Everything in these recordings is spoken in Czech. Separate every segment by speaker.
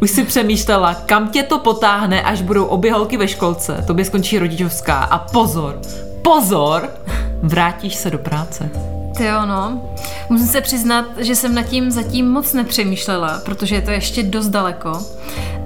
Speaker 1: Už si přemýšlela, kam tě to potáhne, až budou obě holky ve školce. To by skončí rodičovská. A pozor, pozor, vrátíš se do práce.
Speaker 2: Ty jo, no. Musím se přiznat, že jsem nad tím zatím moc nepřemýšlela, protože je to ještě dost daleko.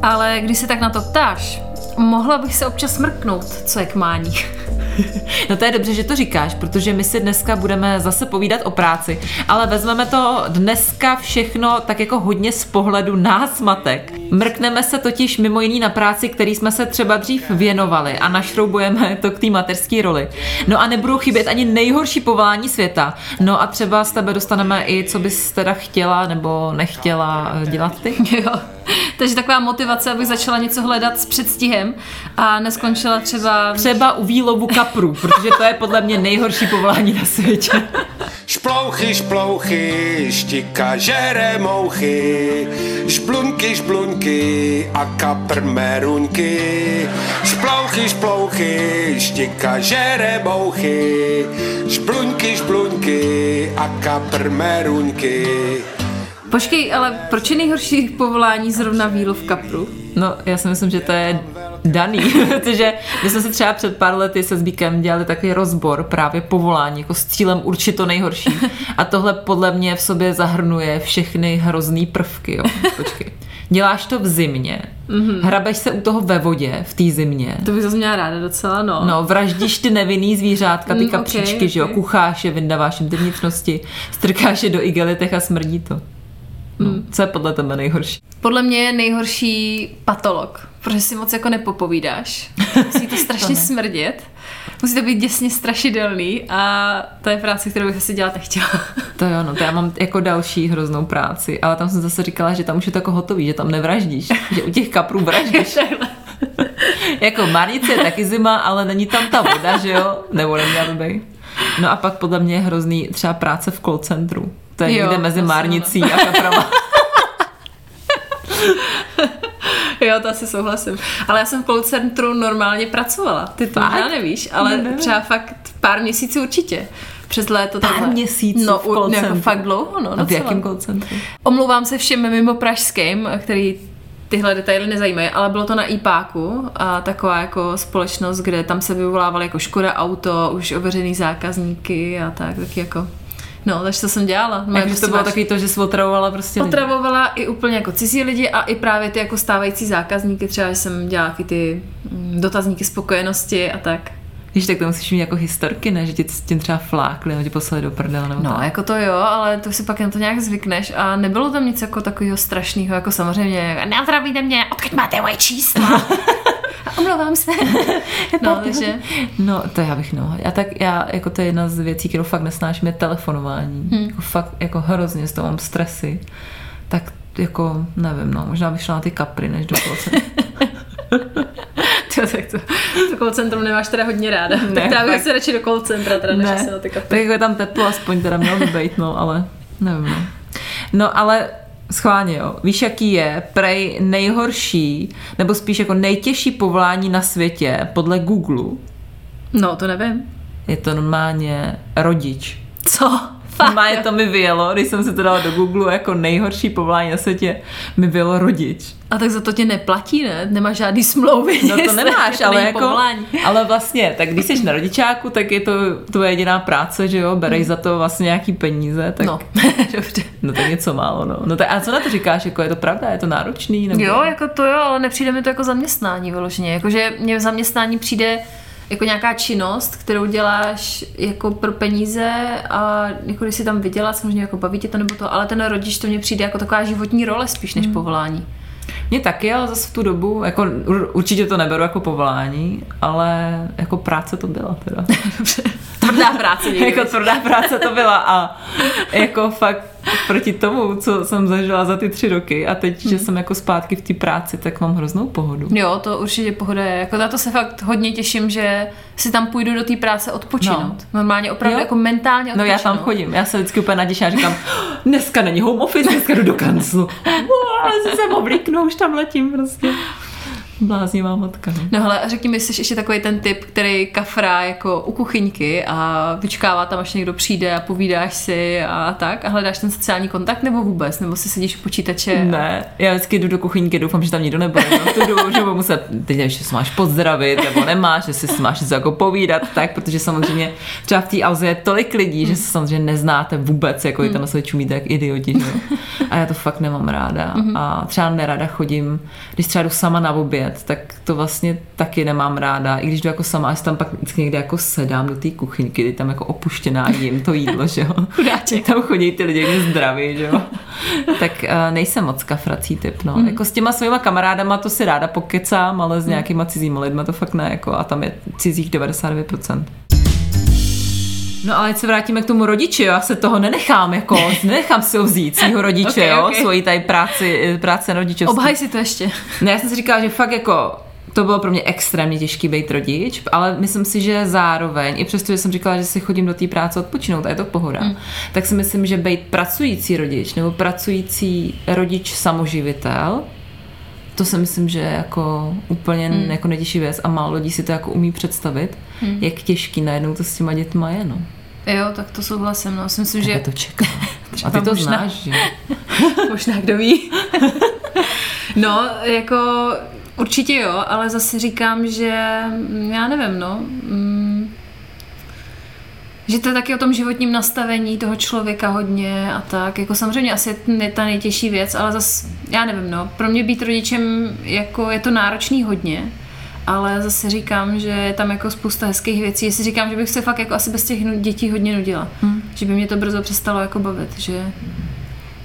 Speaker 2: Ale když se tak na to ptáš, mohla bych se občas mrknout, co je k mání.
Speaker 1: No to je dobře, že to říkáš, protože my si dneska budeme zase povídat o práci, ale vezmeme to dneska všechno tak jako hodně z pohledu nás matek. Mrkneme se totiž mimo jiný na práci, který jsme se třeba dřív věnovali a našroubujeme to k té mateřské roli. No a nebudou chybět ani nejhorší povolání světa. No a třeba z tebe dostaneme i, co bys teda chtěla nebo nechtěla dělat ty.
Speaker 2: Jo. Takže taková motivace, abych začala něco hledat s předstihem a neskončila třeba...
Speaker 1: Třeba u výlovu kaprů, protože to je podle mě nejhorší povolání na světě.
Speaker 3: Šplouchy, šplouchy, štika žere mouchy, šplunky, šplunky a kapr meruňky. Šplouchy, šplouchy, štika žere mouchy, šplunky, šplunky a kapr meruňky.
Speaker 2: Počkej, ale proč je nejhorší povolání zrovna výlov kapru?
Speaker 1: No, já si myslím, že to je daný, protože my jsme se třeba před pár lety se Zbíkem dělali takový rozbor právě povolání, jako s cílem určitě to nejhorší. A tohle podle mě v sobě zahrnuje všechny hrozný prvky, jo. Počkej. Děláš to v zimě, mm-hmm. hrabeš se u toho ve vodě v té zimě.
Speaker 2: To bych zase měla ráda docela, no.
Speaker 1: No, vraždíš ty nevinný zvířátka, ty mm, kapříčky, okay, že jo, kucháš je, vyndáváš jim ty vnitřnosti, strkáš je do igelitech a smrdí to. No, hmm. Co je podle tebe nejhorší?
Speaker 2: Podle mě je nejhorší patolog, protože si moc jako nepopovídáš. Musí to strašně to smrdět. Musí to být děsně strašidelný a to je práce, kterou bych asi dělat nechtěla.
Speaker 1: To jo, no to já mám jako další hroznou práci, ale tam jsem zase říkala, že tam už je to jako hotový, že tam nevraždíš, že u těch kaprů vraždíš. jako Marnice je taky zima, ale není tam ta voda, že jo? Nebo neměla by být. No a pak podle mě je hrozný třeba práce v call centru. To je jo, někde mezi Márnicí a Kaprama.
Speaker 2: jo, to asi souhlasím. Ale já jsem v call centru normálně pracovala. Ty to možná nevíš, ale ne, ne. třeba fakt pár měsíců určitě přes léto.
Speaker 1: Pár takhle. měsíců no, v call
Speaker 2: jako centru. fakt dlouho, no.
Speaker 1: A v jakém call centru?
Speaker 2: Omlouvám se všem mimo pražským, který tyhle detaily nezajímají, ale bylo to na IPáku a taková jako společnost, kde tam se vyvolávali jako Škoda auto, už ověřený zákazníky a tak, taky jako No, takže to jsem dělala.
Speaker 1: Jak prostě to bylo takový to, že jsi otravovala prostě
Speaker 2: Otravovala lidi. i úplně jako cizí lidi a i právě ty jako stávající zákazníky, třeba že jsem dělala ty mm, dotazníky spokojenosti a tak.
Speaker 1: Víš, tak to musíš mít jako historky, ne? Že ti s tím třeba flákli, nebo ti poslali do prdele. Nebo
Speaker 2: no,
Speaker 1: tak.
Speaker 2: jako to jo, ale to si pak na to nějak zvykneš a nebylo tam nic jako takového strašného, jako samozřejmě, nezdravíte mě, odkud máte moje čísla? Omlouvám se. no, takže...
Speaker 1: No, to já bych no. Já tak, já, jako to je jedna z věcí, kterou fakt nesnáším, je telefonování. Hmm. Jako fakt, jako hrozně z toho mám stresy. Tak jako, nevím, no, možná bych šla na ty kapry, než do
Speaker 2: to, tak to, to call centrum nemáš teda hodně ráda. Ne, tak bych se radši do call centra, teda než ne. se na ty kapry.
Speaker 1: Tak jako je tam teplo, aspoň teda mělo by být, no, ale nevím, no. No, ale schválně jo, víš, jaký je prej nejhorší, nebo spíš jako nejtěžší povolání na světě podle Google?
Speaker 2: No, to nevím.
Speaker 1: Je to normálně rodič.
Speaker 2: Co?
Speaker 1: Normálně to mi vyjelo, když jsem se to dala do Google jako nejhorší povolání na světě, mi bylo rodič.
Speaker 2: A tak za to tě neplatí, ne? Nemáš žádný smlouvy.
Speaker 1: No to nemáš, ale jako, povolání. ale vlastně, tak když jsi na rodičáku, tak je to tvoje jediná práce, že jo, bereš hmm. za to vlastně nějaký peníze, tak...
Speaker 2: No, dobře.
Speaker 1: No tak něco málo, no. No tak a co na to říkáš, jako je to pravda, je to náročný? Nebo...
Speaker 2: Jo, jako to jo, ale nepřijde mi to jako zaměstnání vyloženě, jakože mě zaměstnání přijde jako nějaká činnost, kterou děláš jako pro peníze a jako když si tam vydělat, samozřejmě jako baví tě to nebo to, ale ten rodič to mně přijde jako taková životní role spíš než hmm. povolání.
Speaker 1: Mně taky, ale zase v tu dobu, jako určitě to neberu jako povolání, ale jako práce to byla teda.
Speaker 2: tvrdá práce někdy.
Speaker 1: jako tvrdá práce to byla a jako fakt proti tomu, co jsem zažila za ty tři roky a teď, že jsem jako zpátky v té práci, tak mám hroznou pohodu.
Speaker 2: Jo, to určitě pohoda je. Jako na to se fakt hodně těším, že si tam půjdu do té práce odpočinout.
Speaker 1: No.
Speaker 2: Normálně opravdu
Speaker 1: Jo.
Speaker 2: jako mentálně
Speaker 1: No
Speaker 2: odpočinout.
Speaker 1: já tam chodím, já se vždycky úplně naděším a říkám, dneska není home office, dneska jdu do kanclu. Wow, jsem oblíknu, už tam letím prostě. Bláznivá matka. No.
Speaker 2: No hele, a řekni mi, jsi ještě takový ten typ, který kafrá jako u kuchyňky a vyčkává tam, až někdo přijde a povídáš si a tak a hledáš ten sociální kontakt nebo vůbec? Nebo si sedíš u počítače?
Speaker 1: Ne, já vždycky jdu do kuchyňky, doufám, že tam nikdo nebude. No, tu jdu, že budu muset, teď nevím, že si máš pozdravit, nebo nemáš, že si si máš něco jako povídat, tak, protože samozřejmě třeba v té auze je tolik lidí, že se samozřejmě neznáte vůbec, jako je tam na sebe čumíte jak idioti, že? A já to fakt nemám ráda. A třeba nerada chodím, když třeba jdu sama na oběd, tak to vlastně taky nemám ráda. I když jdu jako sama, až tam pak někde jako sedám do té kuchyňky, kdy tam jako opuštěná jim to jídlo, že jo.
Speaker 2: Chudáček.
Speaker 1: tam chodí ty lidi někde zdraví, že jo. tak uh, nejsem moc kafrací typ, no. Jako s těma svýma kamarádama to si ráda pokecám, ale s nějakýma cizíma lidma to fakt ne, jako a tam je cizích 99%. No ale se vrátíme k tomu rodiči, jo. já se toho nenechám, jako, nenechám si ho vzít, svýho rodiče,
Speaker 2: Okay,
Speaker 1: jo,
Speaker 2: okay.
Speaker 1: svoji tady práci, práce rodičovství.
Speaker 2: Obhaj si to ještě.
Speaker 1: Ne, já jsem si říkala, že fakt jako to bylo pro mě extrémně těžký být rodič, ale myslím si, že zároveň, i přesto, že jsem říkala, že si chodím do té práce odpočinout a je to pohoda, mm. tak si myslím, že být pracující rodič nebo pracující rodič samoživitel, to si myslím, že je jako úplně mm. jako netěžší věc a málo lidí si to jako umí představit, mm. jak těžký najednou to s těma dětma je, no.
Speaker 2: Jo, tak to souhlasím. No. Myslím,
Speaker 1: Že
Speaker 2: že
Speaker 1: to čeká. A ty to
Speaker 2: možná.
Speaker 1: znáš, že?
Speaker 2: možná kdo ví. no, jako určitě jo, ale zase říkám, že já nevím, no. Mm, že to je taky o tom životním nastavení toho člověka hodně a tak. Jako samozřejmě asi je ta nejtěžší věc, ale zase, já nevím, no. Pro mě být rodičem, jako je to náročný hodně, ale zase říkám, že je tam jako spousta hezkých věcí. Jestli říkám, že bych se fakt jako asi bez těch dětí hodně nudila. Hmm. Že by mě to brzo přestalo jako bavit, že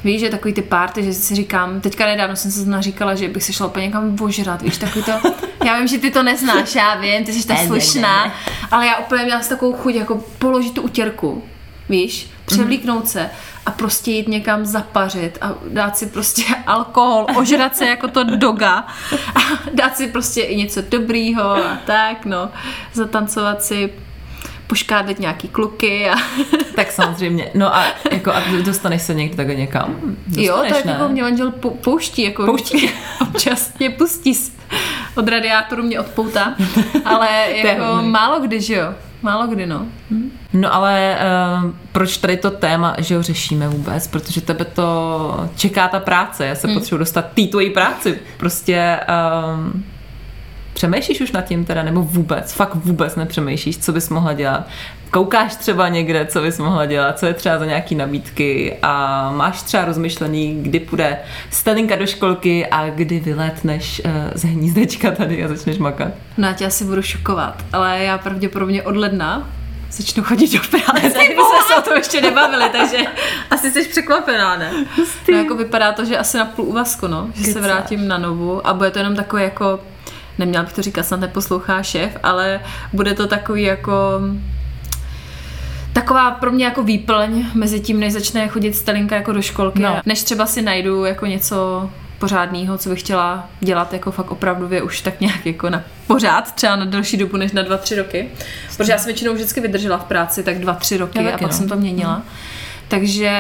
Speaker 2: Víš, že takový ty párty, že si říkám, teďka nedávno jsem se zrovna říkala, že bych se šla úplně někam ožrat, víš, takový to, já vím, že ty to neznáš, já vím, ty jsi ta slušná, ale já úplně měla s takovou chuť jako položit tu utěrku, víš, převlíknout se a prostě jít někam zapařit a dát si prostě alkohol, ožrat se jako to doga a dát si prostě i něco dobrýho a tak, no, zatancovat si poškádlit nějaký kluky a
Speaker 1: Tak samozřejmě. No a, jako, a dostaneš se někdy takhle někam?
Speaker 2: Jo,
Speaker 1: Dostaneš,
Speaker 2: tak
Speaker 1: ne?
Speaker 2: jako mě manžel pou- pouští, jako
Speaker 1: Pouští.
Speaker 2: občas mě pustí od radiátoru mě odpoutá, ale jako málo kdy, že jo, málo kdy, no.
Speaker 1: No ale uh, proč tady to téma, že ho řešíme vůbec? Protože tebe to čeká ta práce. Já se hmm. potřebuji dostat té tvojí práci. Prostě um, přemýšlíš už nad tím teda, nebo vůbec? Fakt vůbec nepřemýšlíš, co bys mohla dělat? Koukáš třeba někde, co bys mohla dělat, co je třeba za nějaký nabídky a máš třeba rozmyšlený, kdy půjde Stelinka do školky a kdy vyletneš uh, z hnízdečka tady a začneš makat.
Speaker 2: No já tě asi budu šokovat, ale já pravděpodobně od ledna začnu chodit do práce. My jsme se o tom ještě nebavili, takže asi jsi překvapená, ne? No jako vypadá to, že asi na půl úvazku, no. Že se
Speaker 1: Kecáš.
Speaker 2: vrátím na novu a bude to jenom takové jako, neměla bych to říkat, snad neposlouchá šéf, ale bude to takový jako taková pro mě jako výplň mezi tím, než začne chodit Stelinka jako do školky,
Speaker 1: No.
Speaker 2: než třeba si najdu jako něco pořádného, co bych chtěla dělat jako fakt opravdově už tak nějak jako na pořád, třeba na delší dobu než na dva, tři roky. Protože já jsem většinou vždycky vydržela v práci tak dva, tři roky
Speaker 1: Já
Speaker 2: a pak
Speaker 1: no.
Speaker 2: jsem to měnila. Takže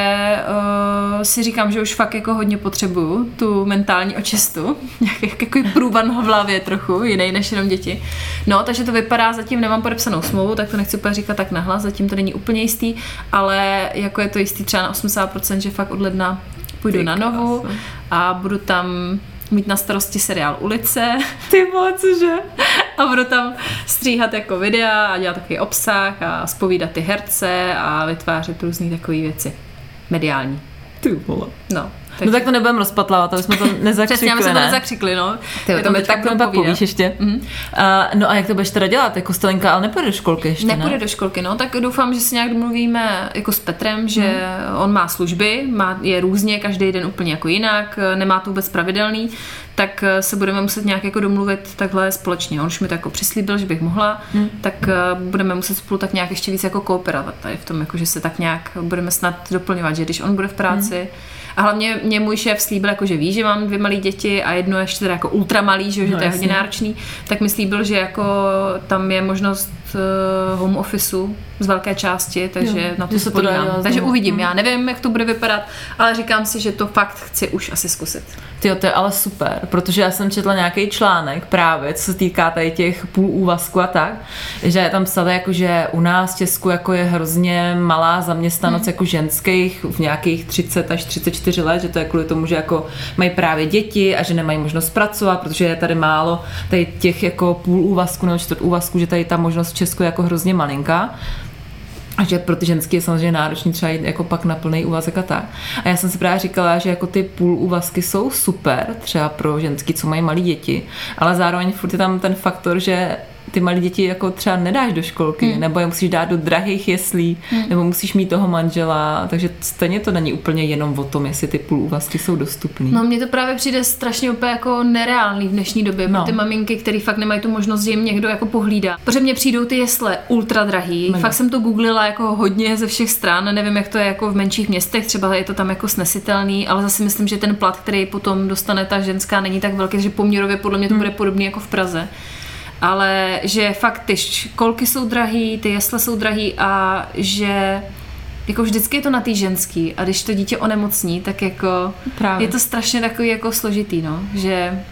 Speaker 2: uh, si říkám, že už fakt jako hodně potřebuju tu mentální očistu, nějaký takový průvan v hlavě trochu, jiný než jenom děti. No, takže to vypadá, zatím nemám podepsanou smlouvu, tak to nechci úplně říkat tak nahlas, zatím to není úplně jistý, ale jako je to jistý třeba na 80%, že fakt od ledna půjdu
Speaker 1: Ty
Speaker 2: na novu a budu tam mít na starosti seriál Ulice
Speaker 1: Ty vole, cože?
Speaker 2: a budu tam stříhat jako videa a dělat takový obsah a spovídat ty herce a vytvářet různé takové věci mediální.
Speaker 1: Ty vole.
Speaker 2: No,
Speaker 1: No tak to nebudeme rozpatlávat, aby jsme to nezakřikli,
Speaker 2: Přesně, aby jsme to
Speaker 1: ne?
Speaker 2: nezakřikli, no.
Speaker 1: Ty, to mi tak pak povíš ještě.
Speaker 2: Mhm.
Speaker 1: Uh, no a jak to budeš teda dělat? Jako Stelinka, ale nepůjde do školky ještě,
Speaker 2: Nepůjde
Speaker 1: ne?
Speaker 2: do školky, no, tak doufám, že si nějak domluvíme jako s Petrem, že
Speaker 1: Mhm.
Speaker 2: on má služby, má, je různě, každý den úplně jako jinak, nemá to vůbec pravidelný, tak eh, se budeme muset nějak jako domluvit takhle společně. On už mi to jako přislíbil, že bych mohla, hmm. tak eh, budeme muset spolu tak nějak ještě víc jako kooperovat tady v tom, jako že se tak nějak budeme snad doplňovat, že když on bude v práci, hmm. A hlavně mě můj šéf slíbil, jako, že ví, že mám dvě malé děti a jedno ještě teda jako ultramalý, že, no, že to je hodně náročný, tak mi slíbil, že jako tam je možnost home officeu z velké části, takže jo, na to se podívám. Takže uvidím, hmm. já nevím, jak to bude vypadat, ale říkám si, že to fakt chci už asi zkusit.
Speaker 1: Ty to je ale super, protože já jsem četla nějaký článek právě, co se týká tady těch půl úvazku a tak, že tam psali jako, že u nás v Česku jako je hrozně malá zaměstnanost hmm. jako ženských v nějakých 30 až 34 let, že to je kvůli tomu, že jako mají právě děti a že nemají možnost pracovat, protože je tady málo tady těch jako půl úvazku nebo čtvrt úvazku, že tady ta možnost Česku jako hrozně malinká. A že pro ty ženské je samozřejmě náročný třeba jít jako pak na plný úvazek a tak. A já jsem si právě říkala, že jako ty půl úvazky jsou super, třeba pro ženský, co mají malé děti, ale zároveň furt je tam ten faktor, že ty malé děti jako třeba nedáš do školky, hmm. nebo je musíš dát do drahých jeslí, hmm. nebo musíš mít toho manžela, takže stejně to není úplně jenom o tom, jestli ty půl úvazky jsou dostupné.
Speaker 2: No mně to právě přijde strašně úplně jako nereálný v dnešní době, no. ty maminky, které fakt nemají tu možnost, že jim někdo jako pohlídá. Protože mně přijdou ty jesle ultra drahý, Mega. fakt jsem to googlila jako hodně ze všech stran, nevím, jak to je jako v menších městech, třeba je to tam jako snesitelný, ale zase myslím, že ten plat, který potom dostane ta ženská, není tak velký, že poměrově podle mě to hmm. bude podobný jako v Praze ale že fakt ty školky jsou drahý, ty jesle jsou drahý a že jako vždycky je to na té ženský a když to dítě onemocní, tak jako Právě. je to strašně takový jako složitý, no, že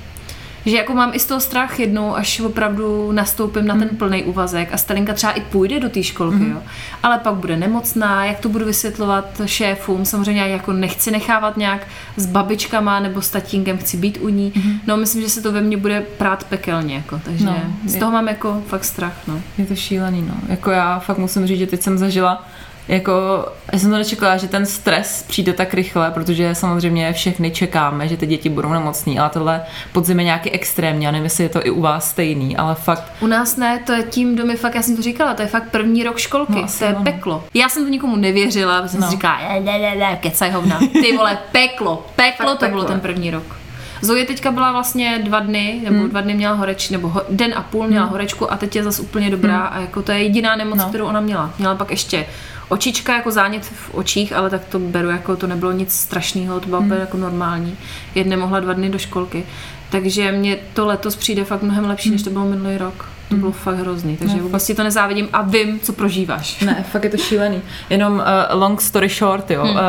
Speaker 2: že jako mám i z toho strach jednou, až opravdu nastoupím na ten hmm. plný úvazek a Stalinka třeba i půjde do té školky, mm. jo. Ale pak bude nemocná, jak to budu vysvětlovat šéfům, samozřejmě já jako nechci nechávat nějak s babičkama nebo s tatínkem, chci být u ní. Mm. No myslím, že se to ve mně bude prát pekelně, jako, takže no, z toho je, mám jako fakt strach, no.
Speaker 1: Je to šílený, no. Jako já fakt musím říct, že teď jsem zažila jako, já jsem to nečekala, že ten stres přijde tak rychle, protože samozřejmě všechny čekáme, že ty děti budou nemocný, ale tohle podzim je nějaký extrémní, já nevím, jestli je to i u vás stejný, ale fakt.
Speaker 2: U nás ne, to je tím domy, fakt, já jsem to říkala, to je fakt první rok školky, no, to je no. peklo. Já jsem to nikomu nevěřila, protože no. jsem si říkala, ne, ne, ne, ne, kecaj hovna, ty vole, peklo, peklo fakt to peklo. bylo ten první rok. Zoe teďka byla vlastně dva dny, nebo hmm. dva dny měla horečku, nebo ho, den a půl měla hmm. horečku a teď je zase úplně dobrá hmm. a jako to je jediná nemoc, no. kterou ona měla. Měla pak ještě očička jako zánět v očích, ale tak to beru jako to nebylo nic strašného, to bylo hmm. jako normální. Jedne mohla dva dny do školky. Takže mě to letos přijde fakt mnohem lepší, než to bylo minulý rok. To bylo hmm. fakt hrozný, takže ne, vůbec ti to nezávidím a vím, co prožíváš.
Speaker 1: Ne, fakt je to šílený. Jenom uh, long story short, jo. Hmm. Uh,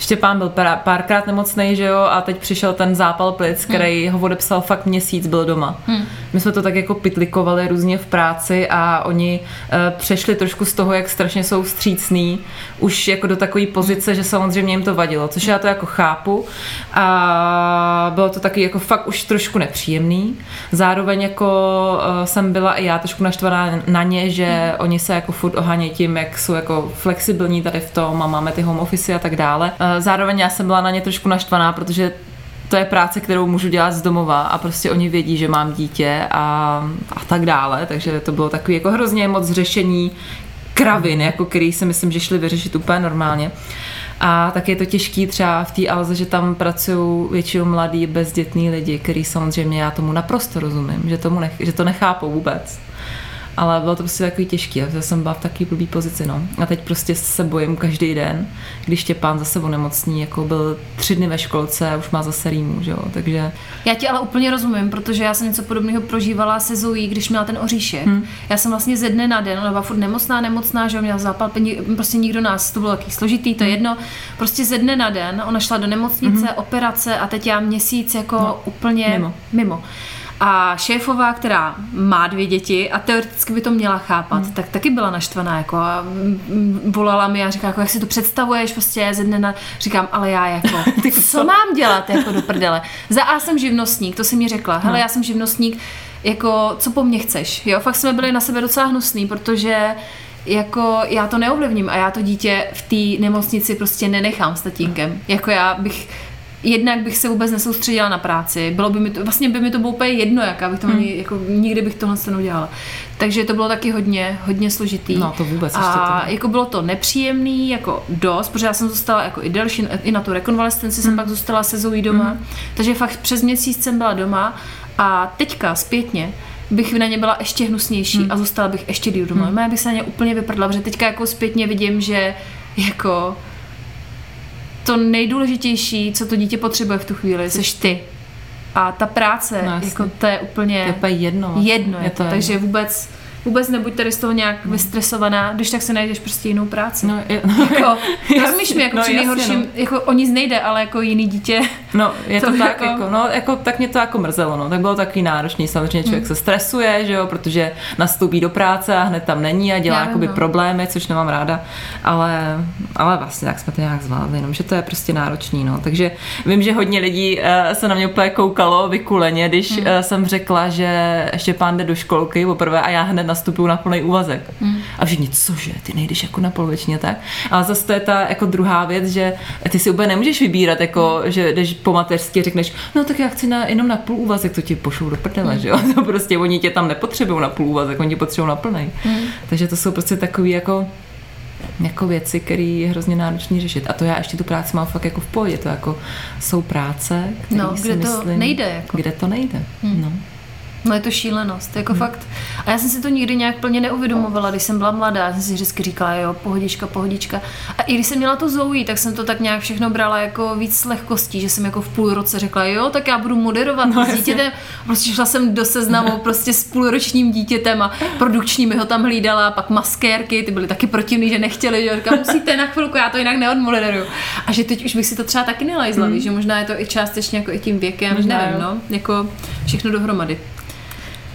Speaker 1: Štěpán byl párkrát nemocný, že jo, a teď přišel ten zápal plic, který hmm. ho odepsal fakt měsíc, byl doma. Hmm. My jsme to tak jako pitlikovali různě v práci a oni uh, přešli trošku z toho, jak strašně jsou střícný, už jako do takové pozice, že samozřejmě jim to vadilo, což já to jako chápu a bylo to taky jako fakt už trošku nepříjemný. Zároveň jako uh, jsem byla i já trošku naštvaná na ně, že hmm. oni se jako furt ohánějí tím, jak jsou jako flexibilní tady v tom a máme ty home office a tak dále. Uh, zároveň já jsem byla na ně trošku naštvaná, protože to je práce, kterou můžu dělat z domova a prostě oni vědí, že mám dítě a, a tak dále, takže to bylo takový jako hrozně moc řešení kravin, jako který si myslím, že šli vyřešit úplně normálně. A tak je to těžký třeba v té Alze, že tam pracují většinou mladí bezdětní lidi, který samozřejmě já tomu naprosto rozumím, že, tomu nech, že to nechápou vůbec ale bylo to prostě takový těžký, já jsem byla v takové blbý pozici, no. A teď prostě se bojím každý den, když tě pán zase onemocní, jako byl tři dny ve školce a už má zase rýmu, že jo, takže...
Speaker 2: Já ti ale úplně rozumím, protože já jsem něco podobného prožívala se Zoe, když měla ten oříšek. Hmm. Já jsem vlastně ze dne na den, ona byla furt nemocná, nemocná, že jo, měla zápal, prostě nikdo nás, to bylo taky složitý, to je hmm. jedno, prostě ze dne na den, ona šla do nemocnice, hmm. operace a teď já měsíc jako no, úplně mimo. mimo. A šéfová, která má dvě děti a teoreticky by to měla chápat, hmm. tak taky byla naštvaná jako a volala mi a říká, jako, jak si to představuješ prostě ze dne na... Říkám, ale já jako, co mám dělat jako do prdele? Za A jsem živnostník, to si mi řekla. Hele, hmm. já jsem živnostník, jako, co po mně chceš? Jo, fakt jsme byli na sebe docela hnusný, protože jako já to neovlivním a já to dítě v té nemocnici prostě nenechám s tatínkem. Jako já bych jednak bych se vůbec nesoustředila na práci, bylo by mi to, vlastně by mi to bylo úplně jedno, jaká bych to
Speaker 1: Hmm.
Speaker 2: ani, jako nikdy bych tohle se neudělala. Takže to bylo taky hodně, hodně složitý.
Speaker 1: No, to vůbec ještě
Speaker 2: A
Speaker 1: to.
Speaker 2: jako bylo to nepříjemný, jako dost, protože já jsem zůstala jako i delší, i na tu rekonvalescenci
Speaker 1: Hmm.
Speaker 2: jsem pak zůstala se Zoe doma, takže fakt přes měsíc jsem byla doma a teďka zpětně bych na ně byla ještě hnusnější
Speaker 1: Hmm.
Speaker 2: a zůstala bych ještě díl doma. Mm. Já bych se na ně úplně vyprdla, protože teďka jako zpětně vidím, že jako to nejdůležitější, co to dítě potřebuje v tu chvíli, seš ty. A ta práce,
Speaker 1: No,
Speaker 2: jako to je úplně
Speaker 1: To je úplně jedno.
Speaker 2: jedno.
Speaker 1: Je
Speaker 2: Jako,
Speaker 1: to jedno.
Speaker 2: takže vůbec, vůbec nebuď tady z toho nějak vystresovaná, když tak se najdeš prostě jinou práci.
Speaker 1: No, je,
Speaker 2: Jako,
Speaker 1: Jasně,
Speaker 2: rozumíš mi, jako
Speaker 1: no
Speaker 2: při nejhorším,
Speaker 1: no.
Speaker 2: jako o nic nejde, ale jako jiný dítě.
Speaker 1: No, je to,
Speaker 2: To
Speaker 1: tak,
Speaker 2: jako-
Speaker 1: jako, no, jako, tak mě to jako mrzelo, no, tak bylo takový náročný, samozřejmě
Speaker 2: Hmm.
Speaker 1: člověk se stresuje, že jo, protože nastoupí do práce a hned tam není a dělá
Speaker 2: Já
Speaker 1: jakoby
Speaker 2: no.
Speaker 1: problémy, což nemám ráda, ale, ale vlastně tak jsme to nějak zvládli, jenom, že to je prostě náročný, no, takže vím, že hodně lidí uh, se na mě úplně koukalo vykuleně, když
Speaker 2: Hmm.
Speaker 1: uh, jsem řekla, že ještě pán jde do školky poprvé a já hned nastupuju na plný úvazek.
Speaker 2: Hmm.
Speaker 1: A všichni, cože, ty nejdeš jako na polovičně, tak? Ale zase to je ta jako druhá věc, že ty si úplně nemůžeš vybírat, jako, že jdeš po mateřství a řekneš, no tak já chci na, jenom na půl úvazek, to ti pošlou do prdele, že jo? To prostě oni tě tam nepotřebují na půl úvazek, oni tě potřebují na plný. Takže to jsou prostě takový jako jako věci, které je hrozně náročné řešit. A to já ještě tu práci mám fakt jako v pohodě. To jako jsou práce, které
Speaker 2: No,
Speaker 1: si
Speaker 2: kde to
Speaker 1: myslím,
Speaker 2: nejde, jako.
Speaker 1: Kde to nejde. No.
Speaker 2: No je to šílenost, jako hmm. fakt. A já jsem si to nikdy nějak plně neuvědomovala, když jsem byla mladá, já jsem si vždycky říkala, jo, pohodička, pohodička. A i když jsem měla to Zoe, tak jsem to tak nějak všechno brala jako víc s lehkostí, že jsem jako v půl roce řekla, jo, tak já budu moderovat no, s dítětem. Prostě šla jsem do seznamu prostě s půlročním dítětem a produkčními ho tam hlídala, pak maskérky, ty byly taky protivný, že nechtěli, že říkám, musíte na chvilku, já to jinak neodmoderuju. A že teď už bych si to třeba taky nelajzla, hmm. že možná je to i částečně jako i tím věkem,
Speaker 1: Možná
Speaker 2: nevím,
Speaker 1: jo.
Speaker 2: no, jako všechno dohromady.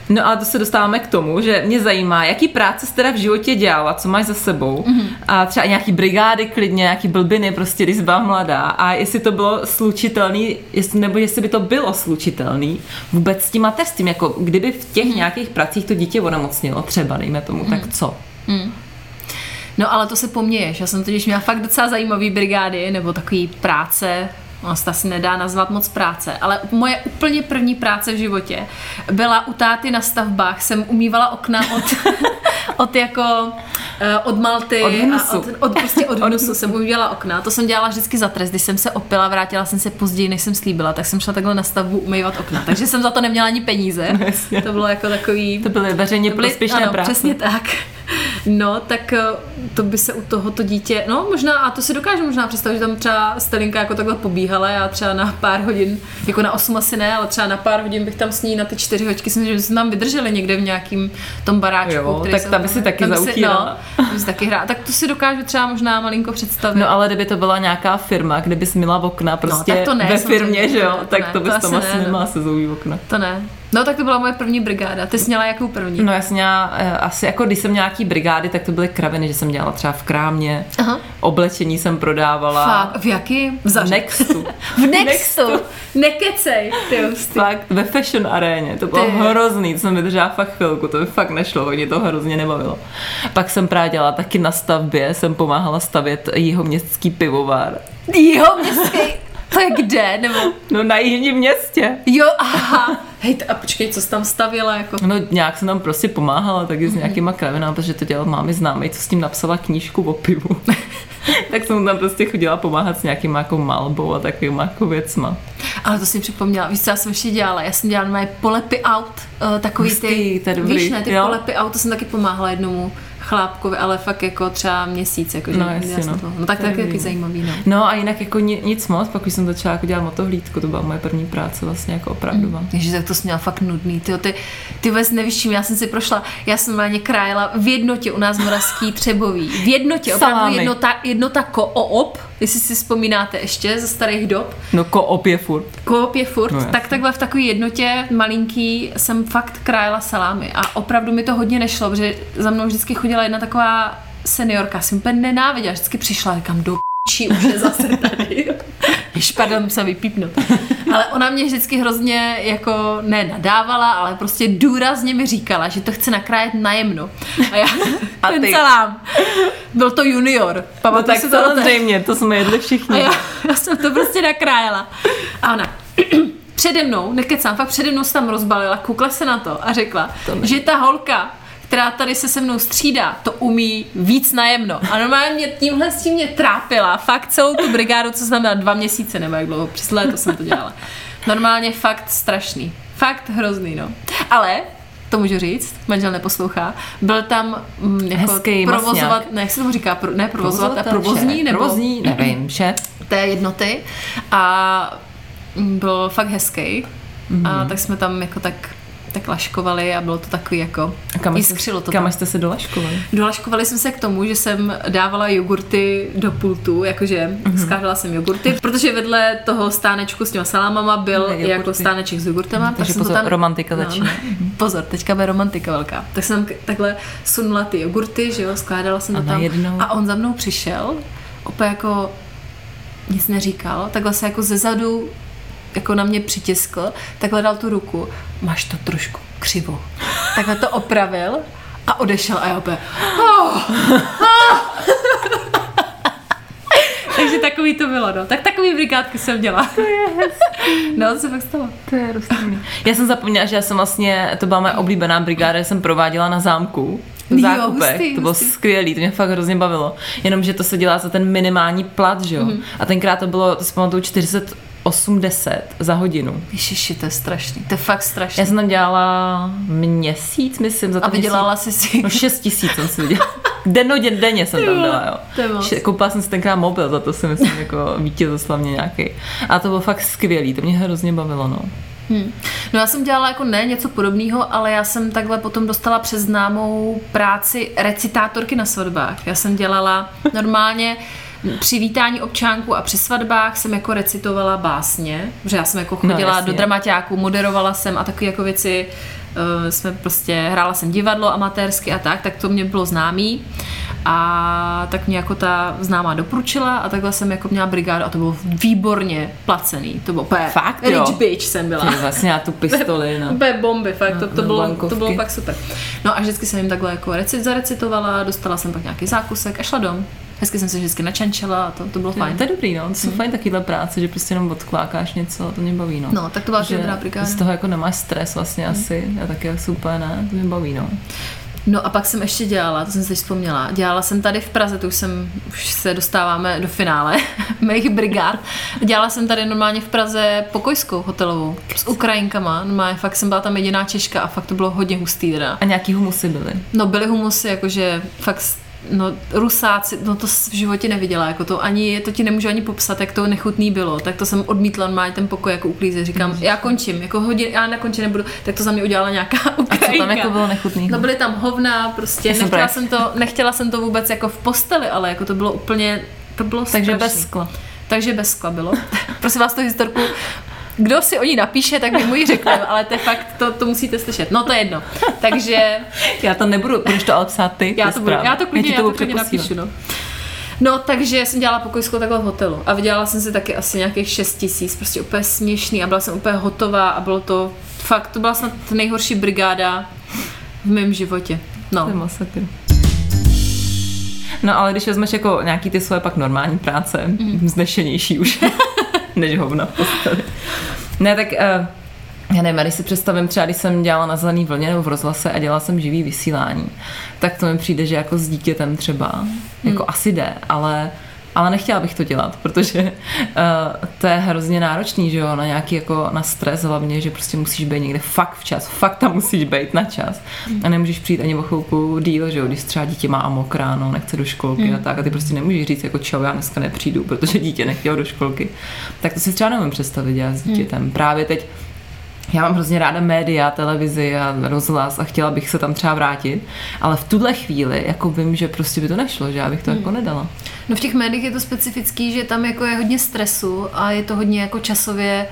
Speaker 1: No a to se dostáváme k tomu, že mě zajímá, jaký práce jsi teda v životě dělala, co máš za sebou mm-hmm. a třeba nějaký brigády klidně, nějaký blbiny prostě, když byla mladá a jestli to bylo slučitelný, jestli, nebo jestli by to bylo slučitelný vůbec s tím mateřstvím, jako kdyby v těch mm-hmm. nějakých pracích to dítě onemocnilo třeba, dejme tomu, mm-hmm. tak co?
Speaker 2: No ale to se poměješ. Já jsem totiž měla fakt docela zajímavý brigády, nebo takový práce, ono se to asi nedá nazvat moc práce, ale moje úplně první práce v životě byla u táty na stavbách, jsem umývala okna od, od jako eh, od Malty
Speaker 1: Od hnusu.
Speaker 2: a od, od, prostě od hnusu jsem umývala okna. To jsem dělala vždycky za trest, když jsem se opila, vrátila jsem se později, než jsem slíbila, tak jsem šla takhle na stavbu umývat okna. Takže jsem za to neměla ani peníze.
Speaker 1: No,
Speaker 2: to bylo jako takový
Speaker 1: To byly veřejně prospěšné
Speaker 2: ano,
Speaker 1: práce.
Speaker 2: Přesně tak. No, tak eh, to by se u tohoto dítě, no možná, a to si dokážu možná představit, že tam třeba Stelinka jako takhle pobíhala, já třeba na pár hodin, jako na 8 asi ne, ale třeba na pár hodin bych tam s ní na ty čtyři hoďky, si myslím, že jsme tam vydrželi někde v nějakým tom baráčku.
Speaker 1: Jo,
Speaker 2: který
Speaker 1: tak
Speaker 2: se
Speaker 1: tam by si taky
Speaker 2: by si-
Speaker 1: zautírala.
Speaker 2: No, tam by si taky hrála. Tak to si dokážu třeba možná malinko představit.
Speaker 1: No ale kdyby to byla nějaká firma, kde bys měla okna prostě
Speaker 2: tak to ne,
Speaker 1: ve firmě, že jo,
Speaker 2: to ne,
Speaker 1: tak
Speaker 2: to
Speaker 1: to bys
Speaker 2: asi
Speaker 1: tam
Speaker 2: ne,
Speaker 1: asi
Speaker 2: no.
Speaker 1: neměla se zoují okna.
Speaker 2: To ne. No tak to byla moje první brigáda. Ty jsi měla jakou první?
Speaker 1: No já jsem měla, eh, asi jako když jsem měla nějaký brigády, tak to byly kraviny, že jsem dělala třeba v krámě,
Speaker 2: Aha.
Speaker 1: oblečení jsem prodávala.
Speaker 2: Fakt, v jaký? V Zaře.
Speaker 1: Nextu.
Speaker 2: V Nextu. Nekecej, ty hustý.
Speaker 1: Fakt ve fashion aréně, to bylo
Speaker 2: Ty.
Speaker 1: hrozný, to jsem vydržela fakt chvilku, to mi fakt nešlo, mě to hrozně nebavilo. Pak jsem právě dělala taky na stavbě, jsem pomáhala stavět jeho městský pivovar.
Speaker 2: Jo, městský. To je kde? Nebo...
Speaker 1: No na jižním městě.
Speaker 2: Jo, aha. Hej, a počkej, co jsi tam stavila? Jako...
Speaker 1: No nějak jsem tam prostě pomáhala taky s nějakýma kravinami, protože to dělal mámy známej, co s tím napsala knížku o pivu. tak jsem tam prostě chodila pomáhat s nějakýma jako malbou a takovýma jako věcma.
Speaker 2: Ale to si mi připomněla. Víš, co já jsem ještě dělala? Já jsem dělala moje polepy aut. Uh, takový
Speaker 1: Hustý,
Speaker 2: ty, víš, ne, ty
Speaker 1: jo.
Speaker 2: polepy aut, to jsem taky pomáhala jednomu chlápkovi, ale fakt jako třeba měsíc. Jako, že
Speaker 1: No, jasně,
Speaker 2: jsem
Speaker 1: no.
Speaker 2: To, no tak
Speaker 1: To je
Speaker 2: taky zajímavý, no.
Speaker 1: No a jinak jako ni, nic moc, pak už jsem začala jako dělat motohlídku, to byla moje první práce vlastně jako opravdová.
Speaker 2: Ježiš, tak to jsi měla fakt nudný. Ty, ty, ty vůbec nevíš, já jsem si prošla. Já jsem normálně krájela v jednotě u nás Moravský Třebový. V jednotě, opravdu
Speaker 1: Salámy.
Speaker 2: jednota, jednota koop, jestli si vzpomínáte ještě ze starých dob.
Speaker 1: No koop je furt.
Speaker 2: Koop je furt,
Speaker 1: No,
Speaker 2: tak takhle v takové jednotě malinký jsem fakt krájela salámy a opravdu mi to hodně nešlo, protože za mnou vždycky chodila jedna taková seniorka, jsem úplně nenáviděla, vždycky přišla, říkám, do p***či, už je zase tady. Jež, pardon, musím vypípnout. Ale ona mě vždycky hrozně jako ne nadávala, ale prostě důrazně mi říkala, že to chce nakrájet najemno. A já
Speaker 1: A
Speaker 2: ten
Speaker 1: ty?
Speaker 2: salám. Byl to junior.
Speaker 1: No
Speaker 2: Pamatuju
Speaker 1: tak
Speaker 2: to
Speaker 1: samozřejmě, to jsme jedli
Speaker 2: a
Speaker 1: všichni.
Speaker 2: já, já jsem to prostě nakrájela. A ona přede mnou, nekecám, fakt přede mnou se tam rozbalila, koukla se na to a řekla, že ta holka, která tady se se mnou střídá, to umí víc najemno. A normálně mě tímhle s tím mě trápila. Fakt celou tu brigádu, co tam dva měsíce nebo jak dlouho, přes léto jsem to dělala. Normálně fakt strašný. Fakt hrozný, no. Ale to můžu říct, manžel neposlouchá, byl tam mm, jako
Speaker 1: Hezký
Speaker 2: provozovat,
Speaker 1: masňák.
Speaker 2: ne, jak se tomu říká, pro, ne provozovat, a provozní,
Speaker 1: šéf,
Speaker 2: nebo
Speaker 1: Provozní, nevím, šéf.
Speaker 2: té jednoty a byl fakt hezký. Mm. A tak jsme tam jako tak tak laškovali a bylo to takový jako
Speaker 1: A kam jste-
Speaker 2: jiskřilo to
Speaker 1: Kam
Speaker 2: tam.
Speaker 1: jste se dolaškovali?
Speaker 2: Dolaškovali jsme se k tomu, že jsem dávala jogurty do pultu, jakože
Speaker 1: Mhm.
Speaker 2: mm-hmm. sklářela jsem jogurty, protože vedle toho stánečku s těma salámama byl
Speaker 1: jogurty.
Speaker 2: jako stáneček s jogurtama.
Speaker 1: Takže
Speaker 2: jsem to
Speaker 1: pozor, romantika začíná.
Speaker 2: No, pozor, teďka bude romantika velká. Tak jsem takhle sunula ty jogurty, že jo, skládala jsem
Speaker 1: A
Speaker 2: to tam.
Speaker 1: najednou-
Speaker 2: A on za mnou přišel, opět jako nic neříkal, takhle se jako zezadu jako na mě přitiskl, takhle dal tu ruku, máš to trošku křivo. Takhle to opravil a odešel a já opět, oh, Takže takový to bylo, no. Tak takový brigádky jsem dělala. To je hezký. No, to se fakt stalo.
Speaker 1: To je rozumný. Já jsem zapomněla, že já jsem vlastně, to byla moje oblíbená brigáda, jsem prováděla na zámku. V
Speaker 2: Jo,
Speaker 1: zákupech.
Speaker 2: hustý,
Speaker 1: to bylo
Speaker 2: hustý.
Speaker 1: skvělý, to mě fakt hrozně bavilo. Jenomže to se dělá za ten minimální plat, že jo?
Speaker 2: Mhm.
Speaker 1: Mm-hmm. A tenkrát to bylo, to si pamatuju, 480 za hodinu.
Speaker 2: Ježiši, to je strašný. To je fakt strašný.
Speaker 1: Já jsem tam dělala měsíc, myslím, za
Speaker 2: A
Speaker 1: ten
Speaker 2: vydělala jsi si...
Speaker 1: No 6 tisíc jsem si vydělala. Dennoden, denně jsem tam byla, jo.
Speaker 2: to
Speaker 1: Koupila jsem si tenkrát mobil, za to si myslím, jako vítězoslavně nějaký. A to bylo fakt skvělý, to mě hrozně bavilo, no.
Speaker 2: Hmm. No já jsem dělala jako ne něco podobného, ale já jsem takhle potom dostala přes známou práci recitátorky na svatbách. Já jsem dělala normálně při vítání občánků a při svatbách jsem jako recitovala básně, že já jsem jako
Speaker 1: No,
Speaker 2: chodila
Speaker 1: jasně.
Speaker 2: do dramaťáku, moderovala jsem a takové jako věci, uh, jsme prostě, hrála jsem divadlo amatérsky a tak, tak to mě bylo známý a tak mě jako ta známá doporučila a takhle jsem jako měla brigádu a to bylo výborně placený, to bylo úplně
Speaker 1: Fakt, jo?
Speaker 2: rich bitch jsem byla.
Speaker 1: Ty vlastně já tu pistoli, no.
Speaker 2: Úplně bomby, fakt, to, to,
Speaker 1: na
Speaker 2: bylo, to
Speaker 1: bankovky.
Speaker 2: bylo fakt super. No a vždycky jsem jim takhle jako recit zarecitovala, dostala jsem pak nějaký zákusek a šla dom. Hezky jsem se vždycky načančela a to, to bylo fajn.
Speaker 1: To je dobrý, no. To jsou fajn takovýhle práce, že prostě jenom odklákáš něco, to mě baví, no.
Speaker 2: No, tak to byla
Speaker 1: že
Speaker 2: dobrá brigáda.
Speaker 1: z toho jako nemáš stres vlastně asi, a taky super, ne, to mě baví, no.
Speaker 2: No a pak jsem ještě dělala, to jsem si teď vzpomněla, dělala jsem tady v Praze, to už jsem, už se dostáváme do finále mých brigád. Dělala jsem tady normálně v Praze pokojskou hotelovou s Ukrajinkama, normálně fakt jsem byla tam jediná Češka a fakt to bylo hodně hustý teda.
Speaker 1: A nějaký humusy byly.
Speaker 2: No byly humusy, jakože fakt No, rusáci, no to v životě neviděla, jako to ani, to ti nemůžu ani popsat, jak to nechutný bylo, tak to jsem odmítla normálně ten pokoj jako uklízet, říkám, já končím, jako hodin, já na konči nebudu, tak to za mě udělala nějaká
Speaker 1: A co
Speaker 2: Ukrajinka.
Speaker 1: tam jako bylo nechutný?
Speaker 2: No byly tam hovna, prostě
Speaker 1: Já
Speaker 2: nechtěla jsem, to, nechtěla jsem to vůbec jako v posteli, ale jako to bylo úplně, to bylo
Speaker 1: Takže
Speaker 2: strašný.
Speaker 1: bez skla.
Speaker 2: Takže bez skla bylo. Prosím vás tu historku, kdo si o ní napíše, tak mu ji řekl, ale to je fakt, to, to musíte slyšet. No to je jedno. Takže
Speaker 1: Já to nebudu, budeš to ale psát ty,
Speaker 2: já to, budu, já to klidně,
Speaker 1: já
Speaker 2: já to klidně napíšu, no. No, takže jsem dělala pokojskou takhle v hotelu a vydělala jsem si taky asi nějakých 6 tisíc, prostě úplně směšný a byla jsem úplně hotová a bylo to fakt, to byla snad nejhorší brigáda v mém životě.
Speaker 1: To je
Speaker 2: No.
Speaker 1: masakr. No ale když vezmeš jako nějaký ty svoje pak normální práce, mm. znešenější už, než hovna v posteli. Ne, tak uh, já nevím, když si představím třeba, když jsem dělala na zelený vlně nebo v rozhlase a dělala jsem živý vysílání, tak to mi přijde, že jako s dítětem třeba, jako
Speaker 2: Hmm.
Speaker 1: asi jde, ale ale nechtěla bych to dělat, protože uh, to je hrozně náročný, že jo, na nějaký jako na stres hlavně, že prostě musíš být někde fakt včas, fakt tam musíš být na čas a nemůžeš přijít ani o chvilku díl, že jo, když třeba dítě má amok ráno, nechce do školky a tak a ty prostě nemůžeš říct jako čau, já dneska nepřijdu, protože dítě nechtělo do školky. Tak to si třeba nevím představit dělat s dítětem. Právě teď já mám hrozně ráda média, televizi a rozhlas a chtěla bych se tam třeba vrátit, ale v tuhle chvíli jako vím, že prostě by to nešlo, že já bych to jako nedala.
Speaker 2: no v těch médiích je to specifický, že tam jako je hodně stresu a je to hodně jako časově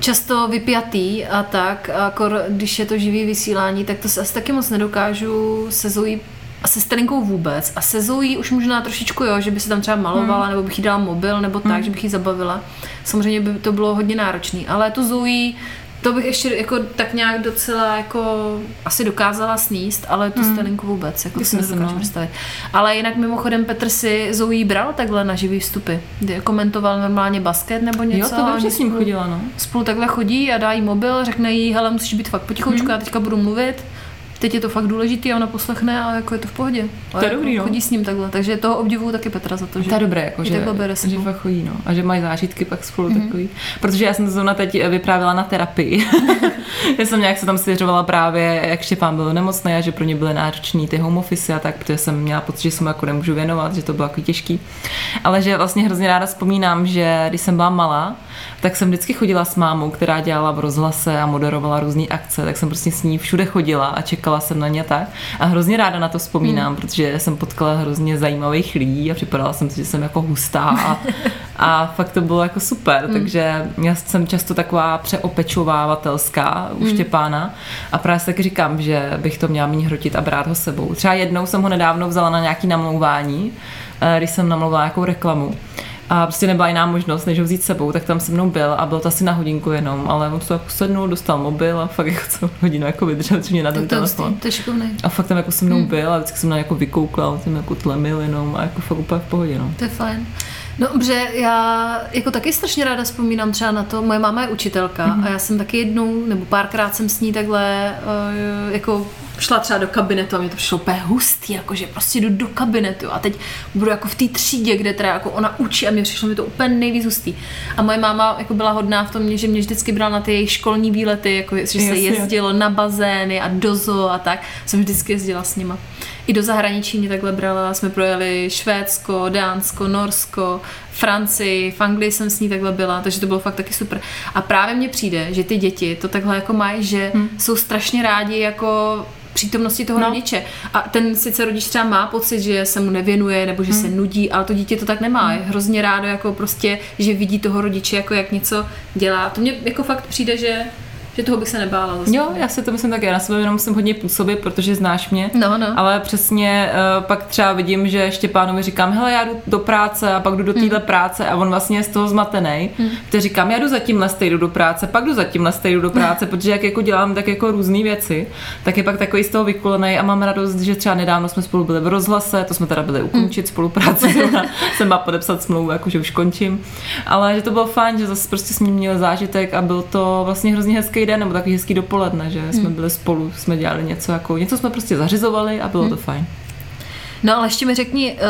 Speaker 2: často vypjatý a tak, a akor, když je to živý vysílání, tak to se asi taky moc nedokážu se Zoe a se Stelinkou vůbec. A se Zoe už možná trošičku jo, že by se tam třeba malovala, nebo bych jí dala mobil, nebo tak, že bych ji zabavila. Samozřejmě by to bylo hodně náročné. Ale tu Zoe, to bych ještě jako tak nějak docela jako asi dokázala sníst, ale tu Stelinku vůbec, jako si nedokážu
Speaker 1: no.
Speaker 2: představit. Ale jinak mimochodem Petr si Zoe bral takhle na živý vstupy. Kdy komentoval normálně basket nebo něco.
Speaker 1: Jo, to
Speaker 2: oni
Speaker 1: s ním chodila, no.
Speaker 2: spolu takhle chodí a dá jí mobil, řekne jí, hele, musíš být fakt potichoučku,
Speaker 1: Mhm.
Speaker 2: já teďka budu mluvit, teď je to fakt důležitý a ona poslechne a jako je to v pohodě. A
Speaker 1: To je
Speaker 2: jako
Speaker 1: dobrý, no.
Speaker 2: Chodí s ním takhle, takže toho obdivuju taky Petra za to, že
Speaker 1: To je dobré, jako, že,
Speaker 2: takhle bere
Speaker 1: že fakt chodí, no. A že mají zážitky pak spolu mm-hmm. takový. Protože já jsem to zrovna teď vyprávěla na terapii. já jsem nějak se tam svěřovala právě, jak Štěpán byl nemocný a že pro ně byly náročný ty home office a tak, protože jsem měla pocit, že se mu jako nemůžu věnovat, že to bylo jako těžký. Ale že vlastně hrozně ráda vzpomínám, že když jsem byla malá, tak jsem vždycky chodila s mámou, která dělala v rozhlase a moderovala různé akce, tak jsem prostě s ní všude chodila a čekala jsem na ně tak. A hrozně ráda na to vzpomínám, hmm. protože jsem potkala hrozně zajímavých lidí a připadala jsem si, že jsem jako hustá a, a fakt to bylo jako super, hmm. takže já jsem často taková přeopečovávatelská u Štěpána a právě si taky říkám, že bych to měla méně hrotit a brát ho sebou. Třeba jednou jsem ho nedávno vzala na nějaký namlouvání, eh, když jsem namlouvala nějakou reklamu a prostě nebyla jiná možnost, než ho vzít s sebou, tak tam se mnou byl a bylo to asi na hodinku jenom, ale on se jako sednul, dostal mobil a fakt jako celou hodinu jako vydržel, co mě na ten
Speaker 2: Tak to,
Speaker 1: telefon.
Speaker 2: to je šikovný.
Speaker 1: A fakt tam jako se mnou byl a vždycky jsem na jako vykoukla, on jsem jako tlemil jenom a jako fakt úplně v pohodě, no.
Speaker 2: To je fajn. No dobře, já jako taky strašně ráda vzpomínám třeba na to, moje máma je učitelka
Speaker 1: Mhm.
Speaker 2: mm-hmm. a já jsem taky jednou, nebo párkrát jsem s ní takhle uh, jako šla třeba do kabinetu a mě to přišlo úplně hustý, jakože prostě jdu do kabinetu a teď budu jako v té třídě, kde teda jako ona učí a mě přišlo mi to úplně nejvíc hustý. A moje máma jako byla hodná v tom, že mě vždycky brala na ty jejich školní výlety, jako že se
Speaker 1: Jasně.
Speaker 2: jezdilo na bazény a do zoo a tak, jsem vždycky jezdila s nima. I do zahraničí mě takhle brala, jsme projeli Švédsko, Dánsko, Norsko, Francii, v Anglii jsem s ní takhle byla, takže to bylo fakt taky super. A právě mně přijde, že ty děti to takhle jako mají, že hmm. jsou strašně rádi jako přítomnosti toho no. rodiče. A ten sice rodič třeba má pocit, že se mu nevěnuje nebo že hmm. se nudí, ale to dítě to tak nemá. Je hrozně rádo jako prostě, že vidí toho rodiče jako jak něco dělá. To mně jako fakt přijde, že že toho bych se nebála. Zase.
Speaker 1: Jo, já si to myslím taky, já na sebe jenom musím hodně působit, protože znáš mě,
Speaker 2: No, no.
Speaker 1: ale přesně uh, pak třeba vidím, že Štěpánovi říkám, hele, já jdu do práce a pak jdu do téhle
Speaker 2: Hmm.
Speaker 1: práce a on vlastně je z toho zmatený. Teď říkám, já jdu za tímhle jdu do práce, pak jdu za tímhle jdu do práce, protože jak jako dělám tak jako různé věci, tak je pak takový z toho vykulený a mám radost, že třeba nedávno jsme spolu byli v rozhlase, to jsme teda byli ukončit spolupráci, zrovna jsem má podepsat smlouvu, jako že už končím, ale že to bylo fajn, že zase prostě jsme měli zážitek a byl to vlastně hrozně hezký den, nebo takový hezký dopoledne, že jsme byli spolu, jsme dělali něco jako, něco jsme prostě zařizovali a bylo to fajn.
Speaker 2: No ale ještě mi řekni, eh,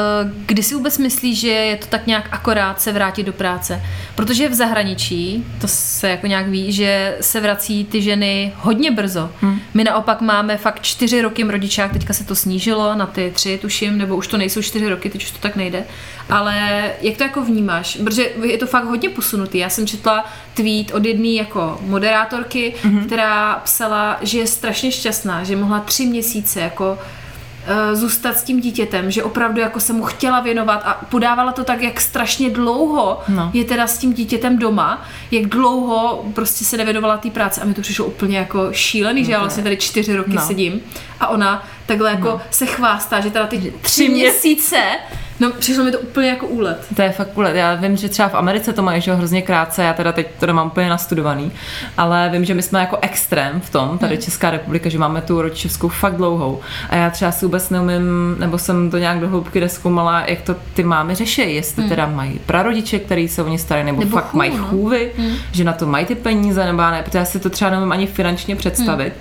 Speaker 2: kdy si vůbec myslíš, že je to tak nějak akorát se vrátit do práce? Protože v zahraničí, to se jako nějak ví, že se vrací ty ženy hodně brzo. Hmm. My naopak máme fakt čtyři roky rodičák, teďka se to snížilo na ty tři, tuším, nebo už to nejsou čtyři roky, teď už to tak nejde. Ale jak to jako vnímáš? Protože je to fakt hodně posunutý. Já jsem četla tweet od jedné jako moderátorky, hmm. která psala, že je strašně šťastná, že mohla tři měsíce jako zůstat s tím dítětem, že opravdu jako se mu chtěla věnovat a podávala to tak, jak strašně dlouho
Speaker 1: No.
Speaker 2: je teda s tím dítětem doma, jak dlouho prostě se nevěnovala té práce a mi to přišlo úplně jako šílený, že já vlastně tady čtyři roky
Speaker 1: No.
Speaker 2: sedím a ona takhle jako se chvástá, že teda ty tři
Speaker 1: tři mě-
Speaker 2: měsíce, no přišlo mi to úplně jako úlet.
Speaker 1: To je fakt úlet. Já vím, že třeba v Americe to mají že hrozně krátce, já teda teď to nemám úplně nastudovaný, ale vím, že my jsme jako extrém v tom, tady Česká republika, že máme tu rodičovskou fakt dlouhou. A já třeba si vůbec neumím, nebo jsem to nějak do hloubky neskoumala, jak to ty mámy řeší, jestli teda mají prarodiče, který se o ně starají, nebo,
Speaker 2: Nebo
Speaker 1: fakt
Speaker 2: chův,
Speaker 1: mají
Speaker 2: no.
Speaker 1: chůvy, že na to mají ty peníze, nebo ne, protože já si to třeba neumím ani finančně představit.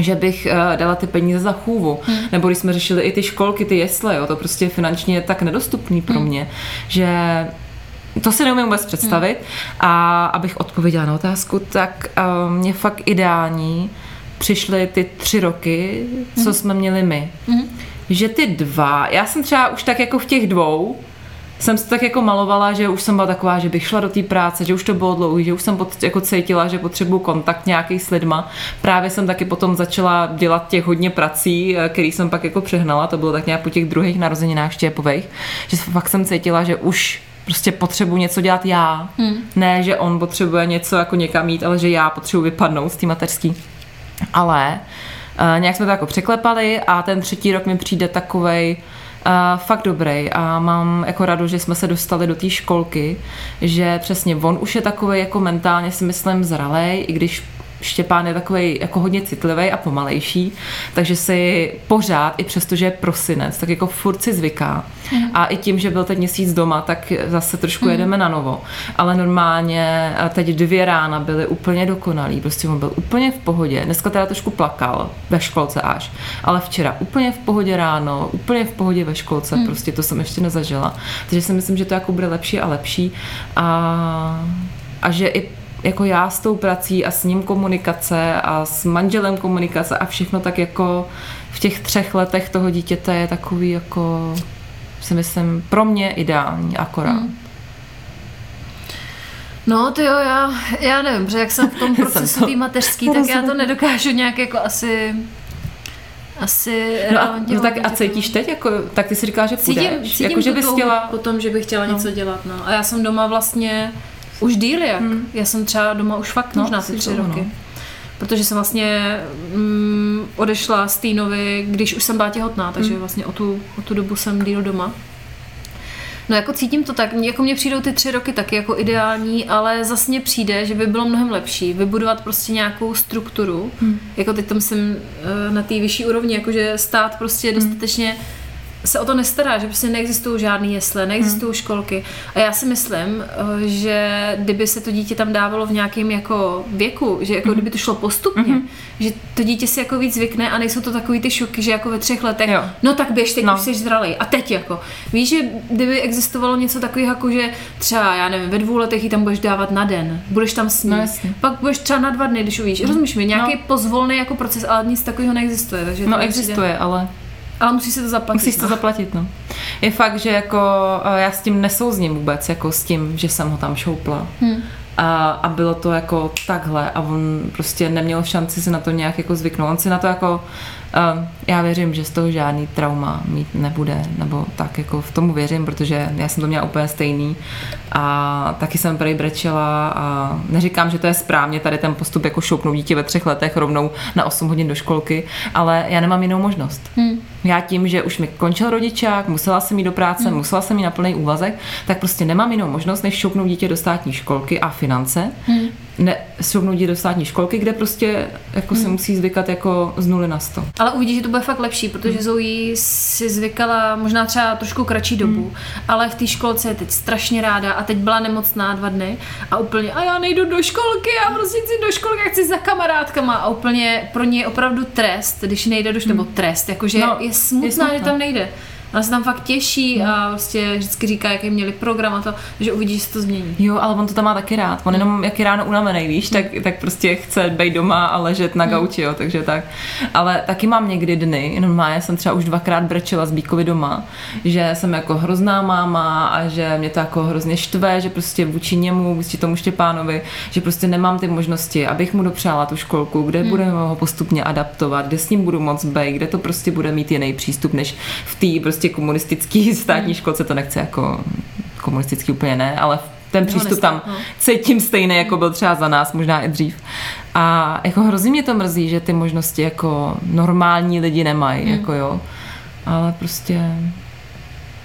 Speaker 1: Že bych uh, dala ty peníze za chůvu. Hmm. Nebo když jsme řešili i ty školky, ty jesle, jo, to prostě finančně je tak nedostupný pro mě, že to si neumím vůbec představit. Hmm. A abych odpověděla na otázku, tak uh, mě fakt ideální přišly ty tři roky, co hmm. jsme měli my. Hmm. Že ty dva, já jsem třeba už tak jako v těch dvou, jsem se tak jako malovala, že už jsem byla taková, že bych šla do té práce, že už to bylo dlouhý, že už jsem pot, jako cítila, že potřebuju kontakt nějaký s lidma. Právě jsem taky potom začala dělat těch hodně prací, eh, který jsem pak jako přehnala, to bylo tak nějak po těch druhých narozeninách štěpových, že fakt jsem cítila, že už prostě potřebuji něco dělat já. Hmm. Ne, že on potřebuje něco jako někam jít, ale že já potřebuji vypadnout z té mateřský. Ale Uh, nějak jsme to jako překlepali a ten třetí rok mi přijde takovej uh, fakt dobrý. A mám jako radu, že jsme se dostali do té školky, že přesně on už je takový jako mentálně si myslím zralej, i když Štěpán je takový jako hodně citlivý a pomalejší, takže si pořád, i přesto, že je prosinec, tak jako furt si zvyká. Mm. A i tím, že byl teď měsíc doma, tak zase trošku mm. jedeme na novo. Ale normálně teď dvě rána byly úplně dokonalý, prostě on byl úplně v pohodě. Dneska teda trošku plakal ve školce až, ale včera úplně v pohodě ráno, úplně v pohodě ve školce, mm. prostě to jsem ještě nezažila. Takže si myslím, že to jako bude lepší a lepší. A, a že i jako já s tou prací a s ním komunikace a s manželem komunikace a všechno tak jako v těch třech letech toho dítěte je takový jako si myslím pro mě ideální akorát. Hmm.
Speaker 2: No, ty jo, já, já nevím, protože jak jsem v tom procesu té mateřský, tak já to nedokážu nějak jako asi asi
Speaker 1: no a, no tak a cítíš teď, jako, tak ty si říkáš, že půjdeš, cítím, cítím jako, že bys chtěla...
Speaker 2: po tom, že bych chtěla no. něco dělat, no. A já jsem doma vlastně už díl jak. Hmm. Já jsem třeba doma už fakt no, možná ty tři roky. No. Protože jsem vlastně mm, odešla z Týnovy, když už jsem byla těhotná, takže hmm. vlastně o tu, o tu dobu jsem díl doma. No jako cítím to tak, jako mně přijdou ty tři roky taky jako ideální, ale zase mně přijde, že by bylo mnohem lepší vybudovat prostě nějakou strukturu, hmm. jako teď tam jsem eh, na té vyšší úrovni, jakože stát prostě hmm. dostatečně hmm se o to nestará, že prostě neexistují žádné jesle, neexistují hmm. školky. A já si myslím, eh, že kdyby se to dítě tam dávalo v nějakém jako věku, že jako hmm. kdyby to šlo postupně, hmm. že to dítě si jako víc zvykne a nejsou to takový ty šoky, že jako ve třech letech, jo. no tak běž, teď no. už jsi zralej. A teď jako, víš, že kdyby existovalo něco takového, jako že třeba, já nevím, ve dvou letech ji tam budeš dávat na den, budeš tam s ní, no, pak budeš třeba na dva dny, když uvíš. Hmm. Rozumíš mi, nějaký no. pozvolný jako proces, ale nic takového neexistuje. Takže
Speaker 1: no existuje, přijde... ale
Speaker 2: ale musí se to zaplatit.
Speaker 1: Musíš
Speaker 2: no.
Speaker 1: to zaplatit, no. Je fakt, že jako eh, já s tím nesouzním vůbec, jako s tím, že jsem ho tam šoupla. Hmm. A, a bylo to jako takhle a on prostě neměl šanci si na to nějak jako zvyknout. On si na to jako já věřím, že z toho žádný trauma mít nebude, nebo tak jako v tomu věřím, protože já jsem to měla úplně stejný a taky jsem prej brečela a neříkám, že to je správně tady ten postup jako šoupnout dítě ve třech letech rovnou na 8 hodin do školky, ale já nemám jinou možnost. Hmm. Já tím, že už mi končil rodičák, musela jsem jít do práce, hmm. musela jsem jít na plný úvazek, tak prostě nemám jinou možnost, než šoupnout dítě do státní školky a finance. Hmm ne, šoupnout do státní školky, kde prostě jako hmm. se musí zvykat jako z nuly na sto.
Speaker 2: Ale uvidíš, že to bude fakt lepší, protože hmm. Zoe si zvykala možná třeba trošku kratší dobu, hmm. ale v té školce je teď strašně ráda a teď byla nemocná dva dny a úplně a já nejdu do školky, já prostě chci do školky, já chci za kamarádkama a úplně pro ně je opravdu trest, když nejde do školky, hmm. nebo trest, jakože no, je smutná, je smutná, že tam nejde. Ona se tam fakt těší a prostě vždycky říká, jaký měli program a to, že uvidí, že se to změní.
Speaker 1: Jo, ale on to tam má taky rád. On jenom jak je ráno unavený, víš, tak, tak prostě chce být doma a ležet na gauči, jo, takže tak. Ale taky mám někdy dny, normálně jsem třeba už dvakrát brečela z Bíkovi doma, že jsem jako hrozná máma a že mě to jako hrozně štve, že prostě vůči němu, vůči tomu Štěpánovi, že prostě nemám ty možnosti, abych mu dopřála tu školku, kde hmm. budeme ho postupně adaptovat, kde s ním budu moc být, kde to prostě bude mít jiný přístup, než v té prostě prostě komunistický státní školce, to nechce jako komunistický úplně ne, ale ten přístup tam no. cítím stejný, jako byl třeba za nás, možná i dřív. A jako hrozně mě to mrzí, že ty možnosti jako normální lidi nemají, hmm. jako jo. Ale prostě,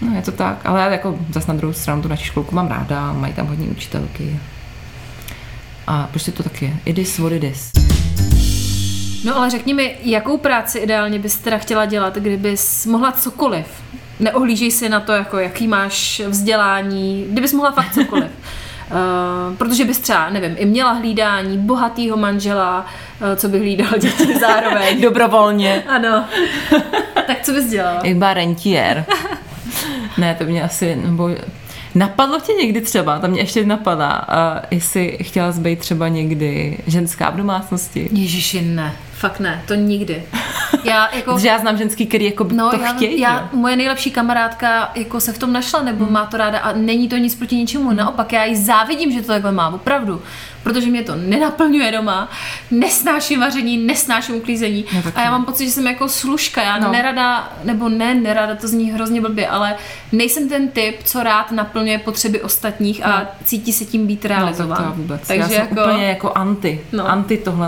Speaker 1: no je to tak. Ale já jako zase na druhou stranu tu naši školku mám ráda, mají tam hodně učitelky. A prostě to tak je. It is what it is.
Speaker 2: No ale řekni mi, jakou práci ideálně bys teda chtěla dělat, kdybys mohla cokoliv? Neohlížej si na to, jako jaký máš vzdělání, kdybys mohla fakt cokoliv. Uh, protože bys třeba, nevím, i měla hlídání bohatýho manžela, uh, co by hlídal děti zároveň.
Speaker 1: Dobrovolně.
Speaker 2: Ano. tak co bys dělala?
Speaker 1: Jak byla rentier. ne, to mě asi, nebo Napadlo tě někdy třeba, tam mě ještě napadá, uh, jestli chtěla být třeba někdy ženská v domácnosti?
Speaker 2: Ježiši, ne. Fakt ne, to nikdy. Já, jako,
Speaker 1: já znám ženský, který jako no, to já, chtějí.
Speaker 2: Já, moje nejlepší kamarádka jako se v tom našla, nebo hmm. má to ráda a není to nic proti ničemu. Naopak, já jí závidím, že to takhle má, opravdu. Protože mě to nenaplňuje doma, nesnáším vaření, nesnáším uklízení
Speaker 1: taky.
Speaker 2: a já mám pocit, že jsem jako služka, já
Speaker 1: No.
Speaker 2: no. nerada, nebo ne, nerada, to zní hrozně blbě, ale nejsem ten typ, co rád naplňuje potřeby ostatních a cítí se tím být
Speaker 1: No, tak
Speaker 2: realizován.
Speaker 1: to vůbec.
Speaker 2: Takže
Speaker 1: já jsem
Speaker 2: jako,
Speaker 1: úplně jako anti.
Speaker 2: No.
Speaker 1: Anti tohle.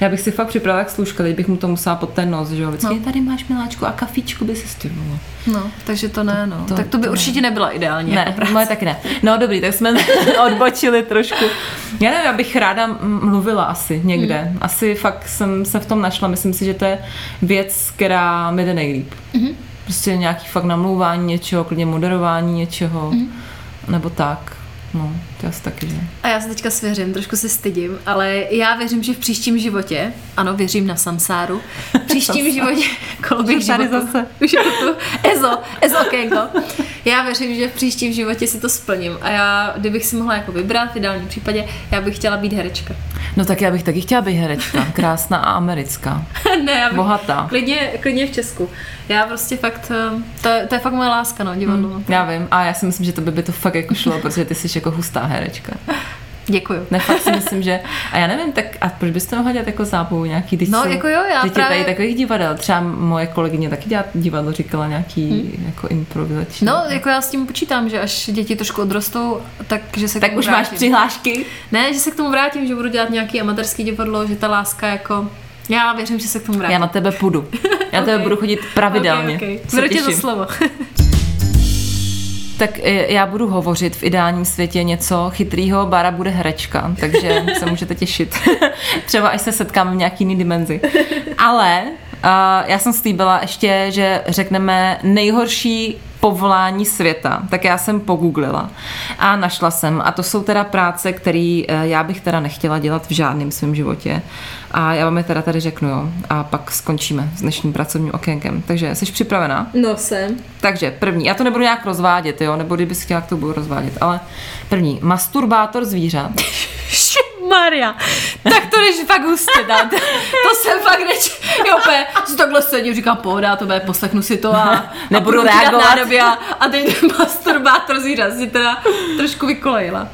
Speaker 1: Já bych si fakt připravila jak služka, teď bych mu to musela pod ten nos, že jo. Vždycky
Speaker 2: No.
Speaker 1: tady máš miláčku a kafíčku by si stivnula.
Speaker 2: No, takže to ne, no.
Speaker 1: to-
Speaker 2: tak to by
Speaker 1: to ne.
Speaker 2: určitě nebyla ideální
Speaker 1: Ne,
Speaker 2: jako
Speaker 1: moje taky ne. No dobrý, tak jsme odbočili trošku. Já nevím, já bych ráda mluvila asi někde.
Speaker 2: Hmm.
Speaker 1: Asi fakt jsem se v tom našla. Myslím si, že to je věc, která mi jde nejlíp.
Speaker 2: Mhm.
Speaker 1: Prostě nějaký fakt namlouvání něčeho, klidně moderování něčeho,
Speaker 2: Mhm.
Speaker 1: nebo tak. No, to asi taky, že?
Speaker 2: A já se teďka svěřím, trošku se stydím, ale já věřím, že v příštím životě, ano, věřím na samsáru, v příštím životě, koloběh
Speaker 1: Tady zase.
Speaker 2: už je to tu, Ezo, Ezo okénko. Já věřím, že v příštím životě si to splním a já, kdybych si mohla jako vybrat, v ideálním případě, já bych chtěla být herečka.
Speaker 1: No tak já bych taky chtěla být herečka. Krásná a americká.
Speaker 2: ne, já bych,
Speaker 1: Bohatá.
Speaker 2: Klidně, klidně v Česku. Já prostě fakt, eh, to, je- to je fakt moje láska, no, divadlo. Hmm.
Speaker 1: Já vím. A já si myslím, že to by, by to fakt jako šlo, protože ty jsi jako hustá herečka.
Speaker 2: Děkuju.
Speaker 1: Ne, fakt si myslím, že... A já nevím, tak a proč byste mohla dělat jako zábavu nějaký, teď
Speaker 2: No,
Speaker 1: jsou,
Speaker 2: jako jo, já
Speaker 1: teď
Speaker 2: právě-
Speaker 1: je tady takových divadel. Třeba moje kolegyně taky dělá divadlo, říkala nějaký hmm. jako improvizační.
Speaker 2: No, jako já s tím počítám, že až děti trošku odrostou, tak že se
Speaker 1: tak už máš
Speaker 2: vrátím.
Speaker 1: přihlášky?
Speaker 2: Ne, že se k tomu vrátím, že budu dělat nějaký amatérský divadlo, že ta láska jako... Já věřím, že se k tomu vrátím.
Speaker 1: Já na tebe půjdu. Já na tebe budu chodit pravidelně.
Speaker 2: Okay, okay.
Speaker 1: Se
Speaker 2: Beru tě za
Speaker 1: těším.
Speaker 2: slovo.
Speaker 1: Tak e, já budu hovořit v ideálním světě něco chytrýho, Bára bude herečka, takže se můžete těšit. Třeba až se setkáme v nějaký jiný dimenzi. Ale uh, já jsem slíbila ještě, že řekneme nejhorší povolání světa, tak já jsem pogooglila a našla jsem, a to jsou teda práce, které já bych teda nechtěla dělat v žádném svém životě a já vám je teda tady řeknu, jo, a pak skončíme s dnešním pracovním okénkem. Takže jsi připravená?
Speaker 2: No jsem.
Speaker 1: Takže první, já to nebudu nějak rozvádět, jo, nebo kdybys chtěla, to budu rozvádět, ale první, masturbátor zvířat.
Speaker 2: Maria, tak to jdeš fakt hustě dát. To jsem fakt neč... Jo, úplně, si takhle sedím, říkám, pohoda, to bude, poslechnu si to a,
Speaker 1: Nebudu
Speaker 2: a budu
Speaker 1: reagovat.
Speaker 2: a, a teď masturbátor zvířat si teda trošku vykolejila.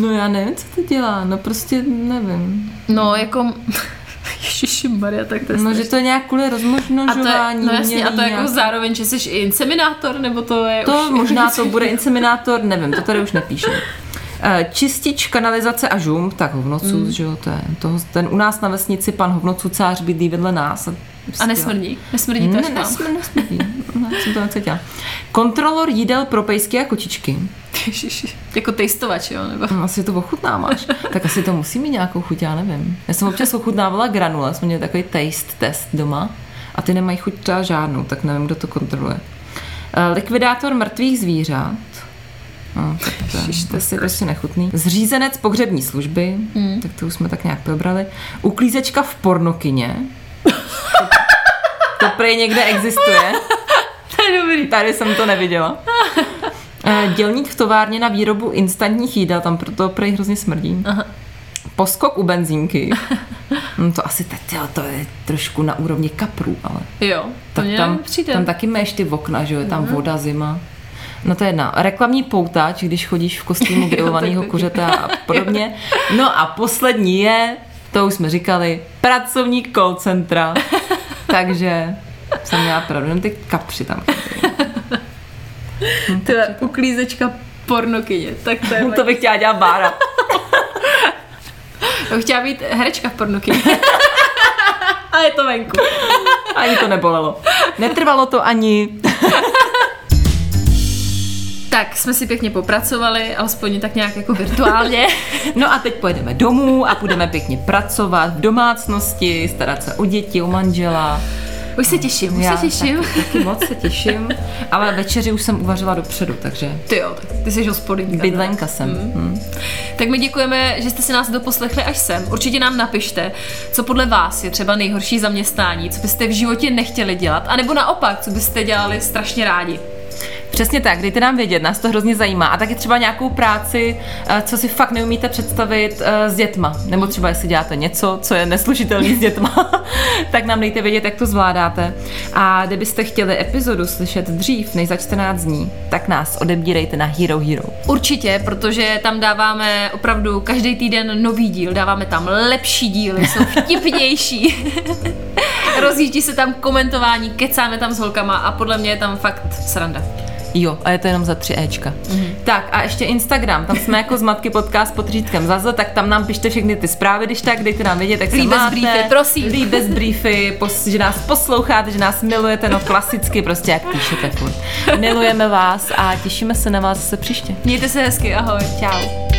Speaker 1: No já nevím, co to dělá, no prostě nevím.
Speaker 2: No, jako... Ježiši Maria, tak to je
Speaker 1: No, že to je nějak kvůli
Speaker 2: a to je,
Speaker 1: rozmnožování.
Speaker 2: no jasně, a to
Speaker 1: umělý
Speaker 2: jako zároveň, že jsi i inseminátor, nebo to je
Speaker 1: To
Speaker 2: už...
Speaker 1: možná to bude inseminátor, nevím, to tady už nepíše. Eh, Čistič, kanalizace a žum, tak hovnocůz, mm. že jo, to je, toho, ten u nás na vesnici pan hovnocůcář bydlí vedle nás.
Speaker 2: A nesmrdí? Nesmrdí to
Speaker 1: Ne, nesmrdí, nesmrdí. No, jsem to necítila. Kontrolor jídel pro pejsky a kočičky.
Speaker 2: Ježiši. Jako tejstovač, jo? Nebo...
Speaker 1: Hm, Asi to ochutnáváš. tak asi to musí mít nějakou chuť, já nevím. Já jsem občas ochutnávala granule, jsme měli takový taste test doma a ty nemají chuť třeba žádnou, tak nevím, kdo to kontroluje. Eh, Likvidátor mrtvých zvířat. No, to, je- asi prostě nechutný. Zřízenec pohřební služby, hmm. tak to už jsme tak nějak probrali. Uklízečka v pornokyně. To, to prej někde existuje.
Speaker 2: To je dobrý.
Speaker 1: Tady jsem to neviděla. Eh, Dělník v továrně na výrobu instantních jídel, tam proto prej hrozně smrdí. Aha. Poskok u benzínky. No to asi teď, jo, to je trošku na úrovni kaprů, ale
Speaker 2: Jo, to
Speaker 1: tak tam,
Speaker 2: přijde.
Speaker 1: tam taky máš ty okna, že jo, je tam voda, zima. No to je jedna. Reklamní poutač, když chodíš v kostýmu grilovaného kuřete a podobně. No a poslední je, to už jsme říkali, pracovník call centra. Takže jsem měla pravdu, jenom ty kapři tam chybějí.
Speaker 2: To je uklízečka pornokyně. Tak to je
Speaker 1: To bych chtěla dělat Bára.
Speaker 2: Bych chtěla být herečka v pornokyně. A je to venku.
Speaker 1: Ani to nebolelo. Netrvalo to ani.
Speaker 2: Tak jsme si pěkně popracovali, alespoň tak nějak jako virtuálně.
Speaker 1: No a teď pojedeme domů a budeme pěkně pracovat v domácnosti, starat se o děti, o manžela.
Speaker 2: Už se těším, už
Speaker 1: Já
Speaker 2: se těším.
Speaker 1: Taky, taky moc se těším. Ale večeři už jsem uvařila dopředu, takže
Speaker 2: Ty jo, tak ty jsi hospodinka.
Speaker 1: bydlenka jsem. Mm.
Speaker 2: Tak my děkujeme, že jste si nás doposlechli až sem. Určitě nám napište, co podle vás je třeba nejhorší zaměstnání, co byste v životě nechtěli dělat, anebo naopak, co byste dělali strašně rádi.
Speaker 1: Přesně tak, dejte nám vědět, nás to hrozně zajímá. A taky třeba nějakou práci, eh, co si fakt neumíte představit eh, s dětma. Nebo třeba jestli děláte něco, co je neslušitelný s dětma, tak tak nám dejte vědět, jak to zvládáte. A kdybyste chtěli epizodu slyšet dřív než za 14 dní, tak nás odebírejte na Hero Hero.
Speaker 2: Určitě, protože tam dáváme opravdu každý týden nový díl, dáváme tam lepší díly, jsou vtipnější. Rozjíždí se tam komentování, kecáme tam s holkama a podle mě je tam fakt sranda.
Speaker 1: Jo, a je to jenom za 3 Ečka. Mm-hmm. Tak a ještě Instagram, tam jsme jako z Matky podcast pod řídkem Zaza, tak tam nám pište všechny ty zprávy, když tak, dejte nám vědět, jak se
Speaker 2: Líbez
Speaker 1: máte.
Speaker 2: briefy, prosím.
Speaker 1: Líbez briefy, pos, že nás posloucháte, že nás milujete, no klasicky prostě jak píšete furt. Milujeme vás a těšíme se na vás zase příště.
Speaker 2: Mějte se hezky, ahoj.
Speaker 1: Čau.